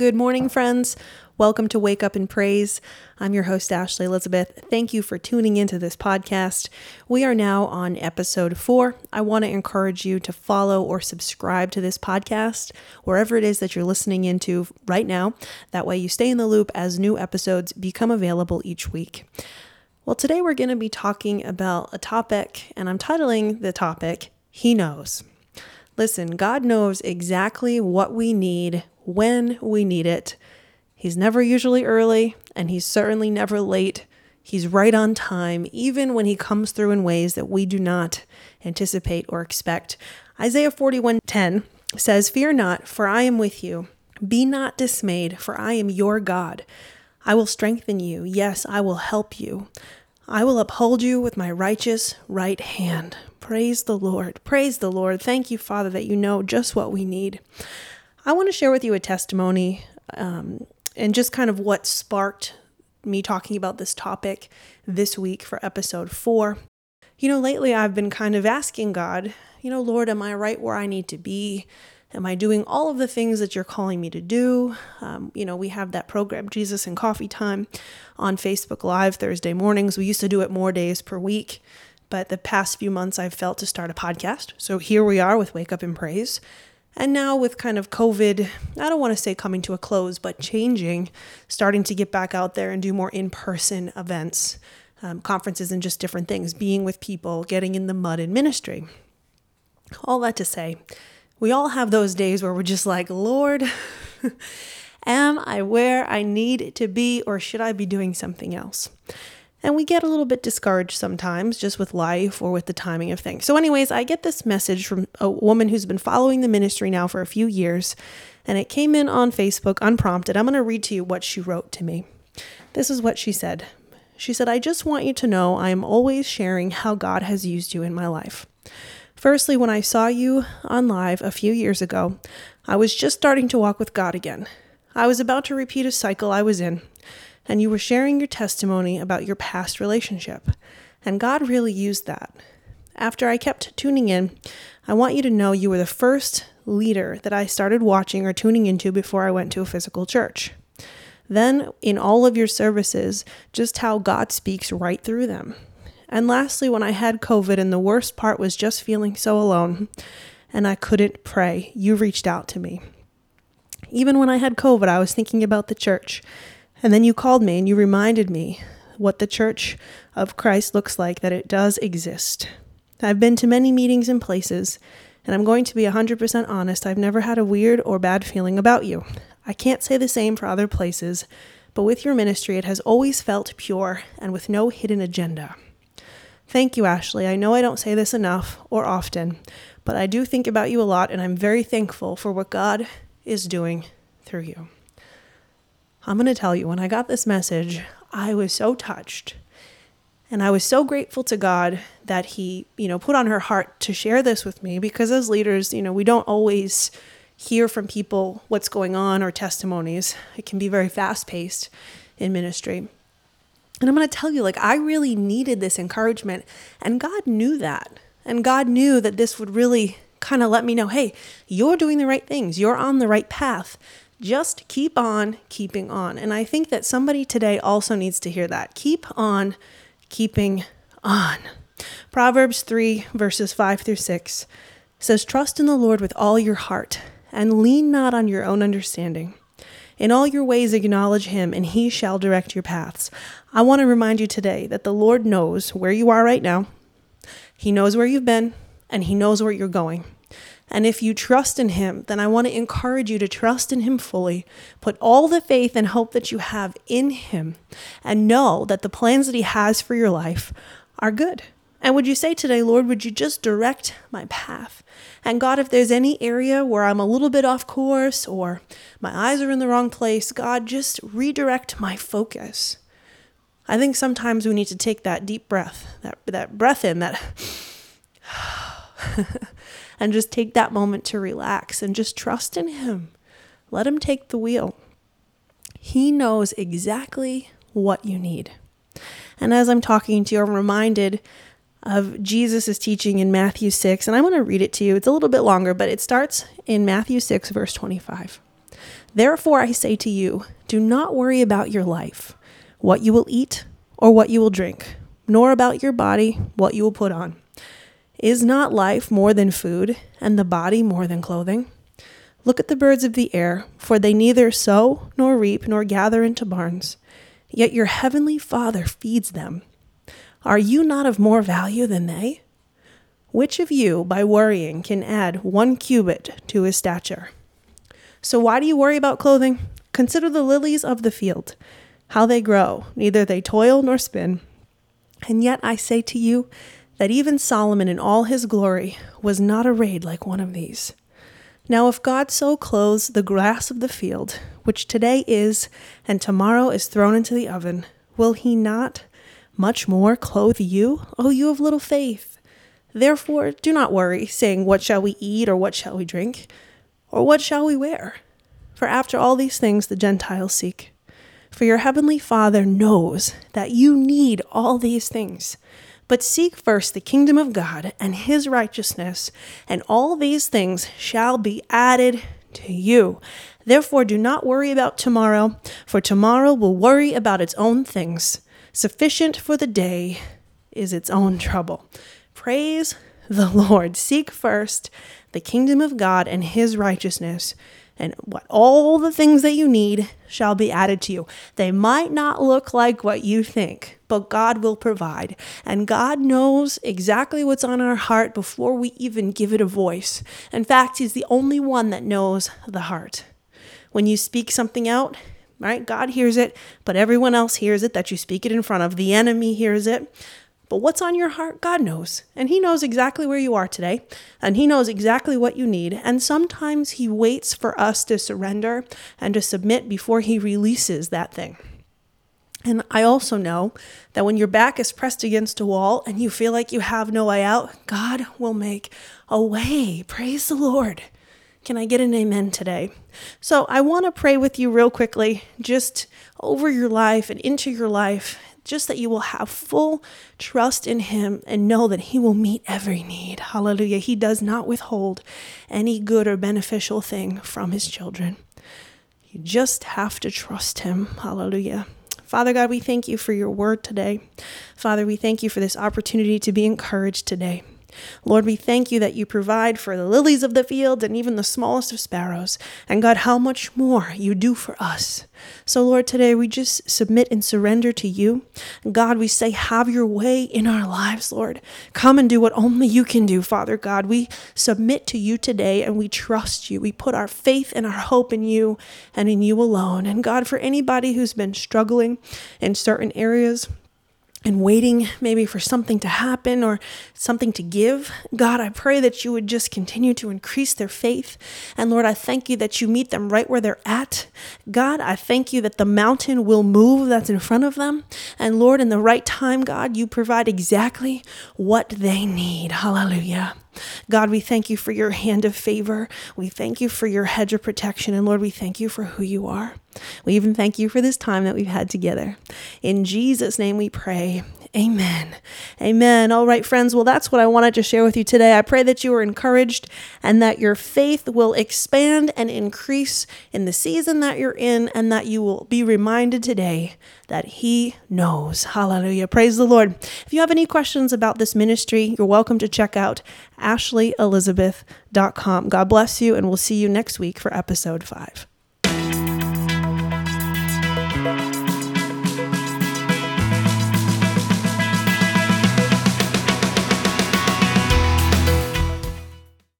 Good morning, friends. Welcome to Wake Up and Praise. I'm your host, Ashley Elizabeth. Thank you for tuning into this podcast. We are now on episode four. I want to encourage you to follow or subscribe to this podcast wherever it is that you're listening into right now. That way, you stay in the loop as new episodes become available each week. Well, today we're going to be talking about a topic, and I'm titling the topic, He Knows. Listen, God knows exactly what we need when we need it He's never usually early, and he's certainly never late. He's right on time, even when he comes through in ways that we do not anticipate or expect. Isaiah 41:10 says, "Fear not, for I am with you. Be not dismayed, for I am your God. I will strengthen you. Yes, I will help you. I will uphold you with my righteous right hand." Praise the Lord. Praise the Lord. Thank you, Father, that you know just what we need. I want to share with you a testimony um, and just kind of what sparked me talking about this topic this week for episode four. You know, lately I've been kind of asking God, you know, Lord, am I right where I need to be? Am I doing all of the things that you're calling me to do? Um, you know, we have that program, Jesus and Coffee Time, on Facebook Live Thursday mornings. We used to do it more days per week, but the past few months I've felt to start a podcast. So here we are with Wake Up and Praise. And now, with kind of COVID, I don't want to say coming to a close, but changing, starting to get back out there and do more in person events, um, conferences, and just different things, being with people, getting in the mud in ministry. All that to say, we all have those days where we're just like, Lord, am I where I need to be, or should I be doing something else? And we get a little bit discouraged sometimes just with life or with the timing of things. So, anyways, I get this message from a woman who's been following the ministry now for a few years, and it came in on Facebook unprompted. I'm going to read to you what she wrote to me. This is what she said. She said, I just want you to know I am always sharing how God has used you in my life. Firstly, when I saw you on live a few years ago, I was just starting to walk with God again. I was about to repeat a cycle I was in and you were sharing your testimony about your past relationship. And God really used that. After I kept tuning in, I want you to know you were the first leader that I started watching or tuning into before I went to a physical church. Then, in all of your services, just how God speaks right through them. And lastly, when I had COVID and the worst part was just feeling so alone and I couldn't pray, you reached out to me. Even when I had COVID, I was thinking about the church and then you called me and you reminded me what the Church of Christ looks like, that it does exist. I've been to many meetings and places, and I'm going to be 100% honest, I've never had a weird or bad feeling about you. I can't say the same for other places, but with your ministry, it has always felt pure and with no hidden agenda. Thank you, Ashley. I know I don't say this enough or often, but I do think about you a lot, and I'm very thankful for what God is doing through you. I'm going to tell you, when I got this message, I was so touched. And I was so grateful to God that He, you know, put on her heart to share this with me because as leaders, you know, we don't always hear from people what's going on or testimonies. It can be very fast paced in ministry. And I'm going to tell you, like, I really needed this encouragement. And God knew that. And God knew that this would really kind of let me know hey, you're doing the right things, you're on the right path. Just keep on keeping on. And I think that somebody today also needs to hear that. Keep on keeping on. Proverbs 3, verses 5 through 6 says, Trust in the Lord with all your heart, and lean not on your own understanding. In all your ways acknowledge him, and he shall direct your paths. I want to remind you today that the Lord knows where you are right now, he knows where you've been, and he knows where you're going. And if you trust in Him, then I want to encourage you to trust in Him fully. Put all the faith and hope that you have in Him and know that the plans that He has for your life are good. And would you say today, Lord, would you just direct my path? And God, if there's any area where I'm a little bit off course or my eyes are in the wrong place, God, just redirect my focus. I think sometimes we need to take that deep breath, that, that breath in, that and just take that moment to relax and just trust in Him. Let Him take the wheel. He knows exactly what you need. And as I'm talking to you, I'm reminded of Jesus' teaching in Matthew 6, and I want to read it to you. It's a little bit longer, but it starts in Matthew 6, verse 25. Therefore, I say to you, do not worry about your life, what you will eat or what you will drink, nor about your body, what you will put on. Is not life more than food, and the body more than clothing? Look at the birds of the air, for they neither sow, nor reap, nor gather into barns, yet your heavenly Father feeds them. Are you not of more value than they? Which of you, by worrying, can add one cubit to his stature? So why do you worry about clothing? Consider the lilies of the field, how they grow, neither they toil nor spin. And yet I say to you that even Solomon in all his glory was not arrayed like one of these. Now, if God so clothes the grass of the field, which today is and tomorrow is thrown into the oven, will he not much more clothe you, O you of little faith? Therefore, do not worry, saying, What shall we eat, or what shall we drink? Or what shall we wear? For after all these things the Gentiles seek. For your heavenly Father knows that you need all these things. But seek first the kingdom of God and his righteousness, and all these things shall be added to you. Therefore, do not worry about tomorrow, for tomorrow will worry about its own things. Sufficient for the day is its own trouble. Praise the Lord. Seek first the kingdom of God and his righteousness, and what all the things that you need shall be added to you. They might not look like what you think, but God will provide. And God knows exactly what's on our heart before we even give it a voice. In fact, He's the only one that knows the heart. When you speak something out, right, God hears it, but everyone else hears it that you speak it in front of. The enemy hears it. But what's on your heart, God knows. And He knows exactly where you are today, and He knows exactly what you need. And sometimes He waits for us to surrender and to submit before He releases that thing. And I also know that when your back is pressed against a wall and you feel like you have no way out, God will make a way. Praise the Lord. Can I get an amen today? So I want to pray with you real quickly, just over your life and into your life just that you will have full trust in Him and know that He will meet every need. Hallelujah. He does not withhold any good or beneficial thing from His children. You just have to trust Him. Hallelujah. Father God, we thank you for your word today. Father, we thank you for this opportunity to be encouraged today. Lord, we thank you that you provide for the lilies of the field and even the smallest of sparrows. And God, how much more you do for us. So, Lord, today we just submit and surrender to you. God, we say, have your way in our lives, Lord. Come and do what only you can do, Father God. We submit to you today and we trust you. We put our faith and our hope in you and in you alone. And God, for anybody who's been struggling in certain areas, and waiting maybe for something to happen or something to give. God, I pray that you would just continue to increase their faith. And Lord, I thank you that you meet them right where they're at. God, I thank you that the mountain will move that's in front of them. And Lord, in the right time, God, you provide exactly what they need. Hallelujah. God, we thank you for your hand of favor. We thank you for your hedge of protection. And Lord, we thank you for who you are. We even thank you for this time that we've had together. In Jesus' name we pray. Amen. Amen. All right, friends. Well, that's what I wanted to share with you today. I pray that you are encouraged and that your faith will expand and increase in the season that you're in, and that you will be reminded today that He knows. Hallelujah. Praise the Lord. If you have any questions about this ministry, you're welcome to check out ashleyelizabeth.com. God bless you, and we'll see you next week for episode five.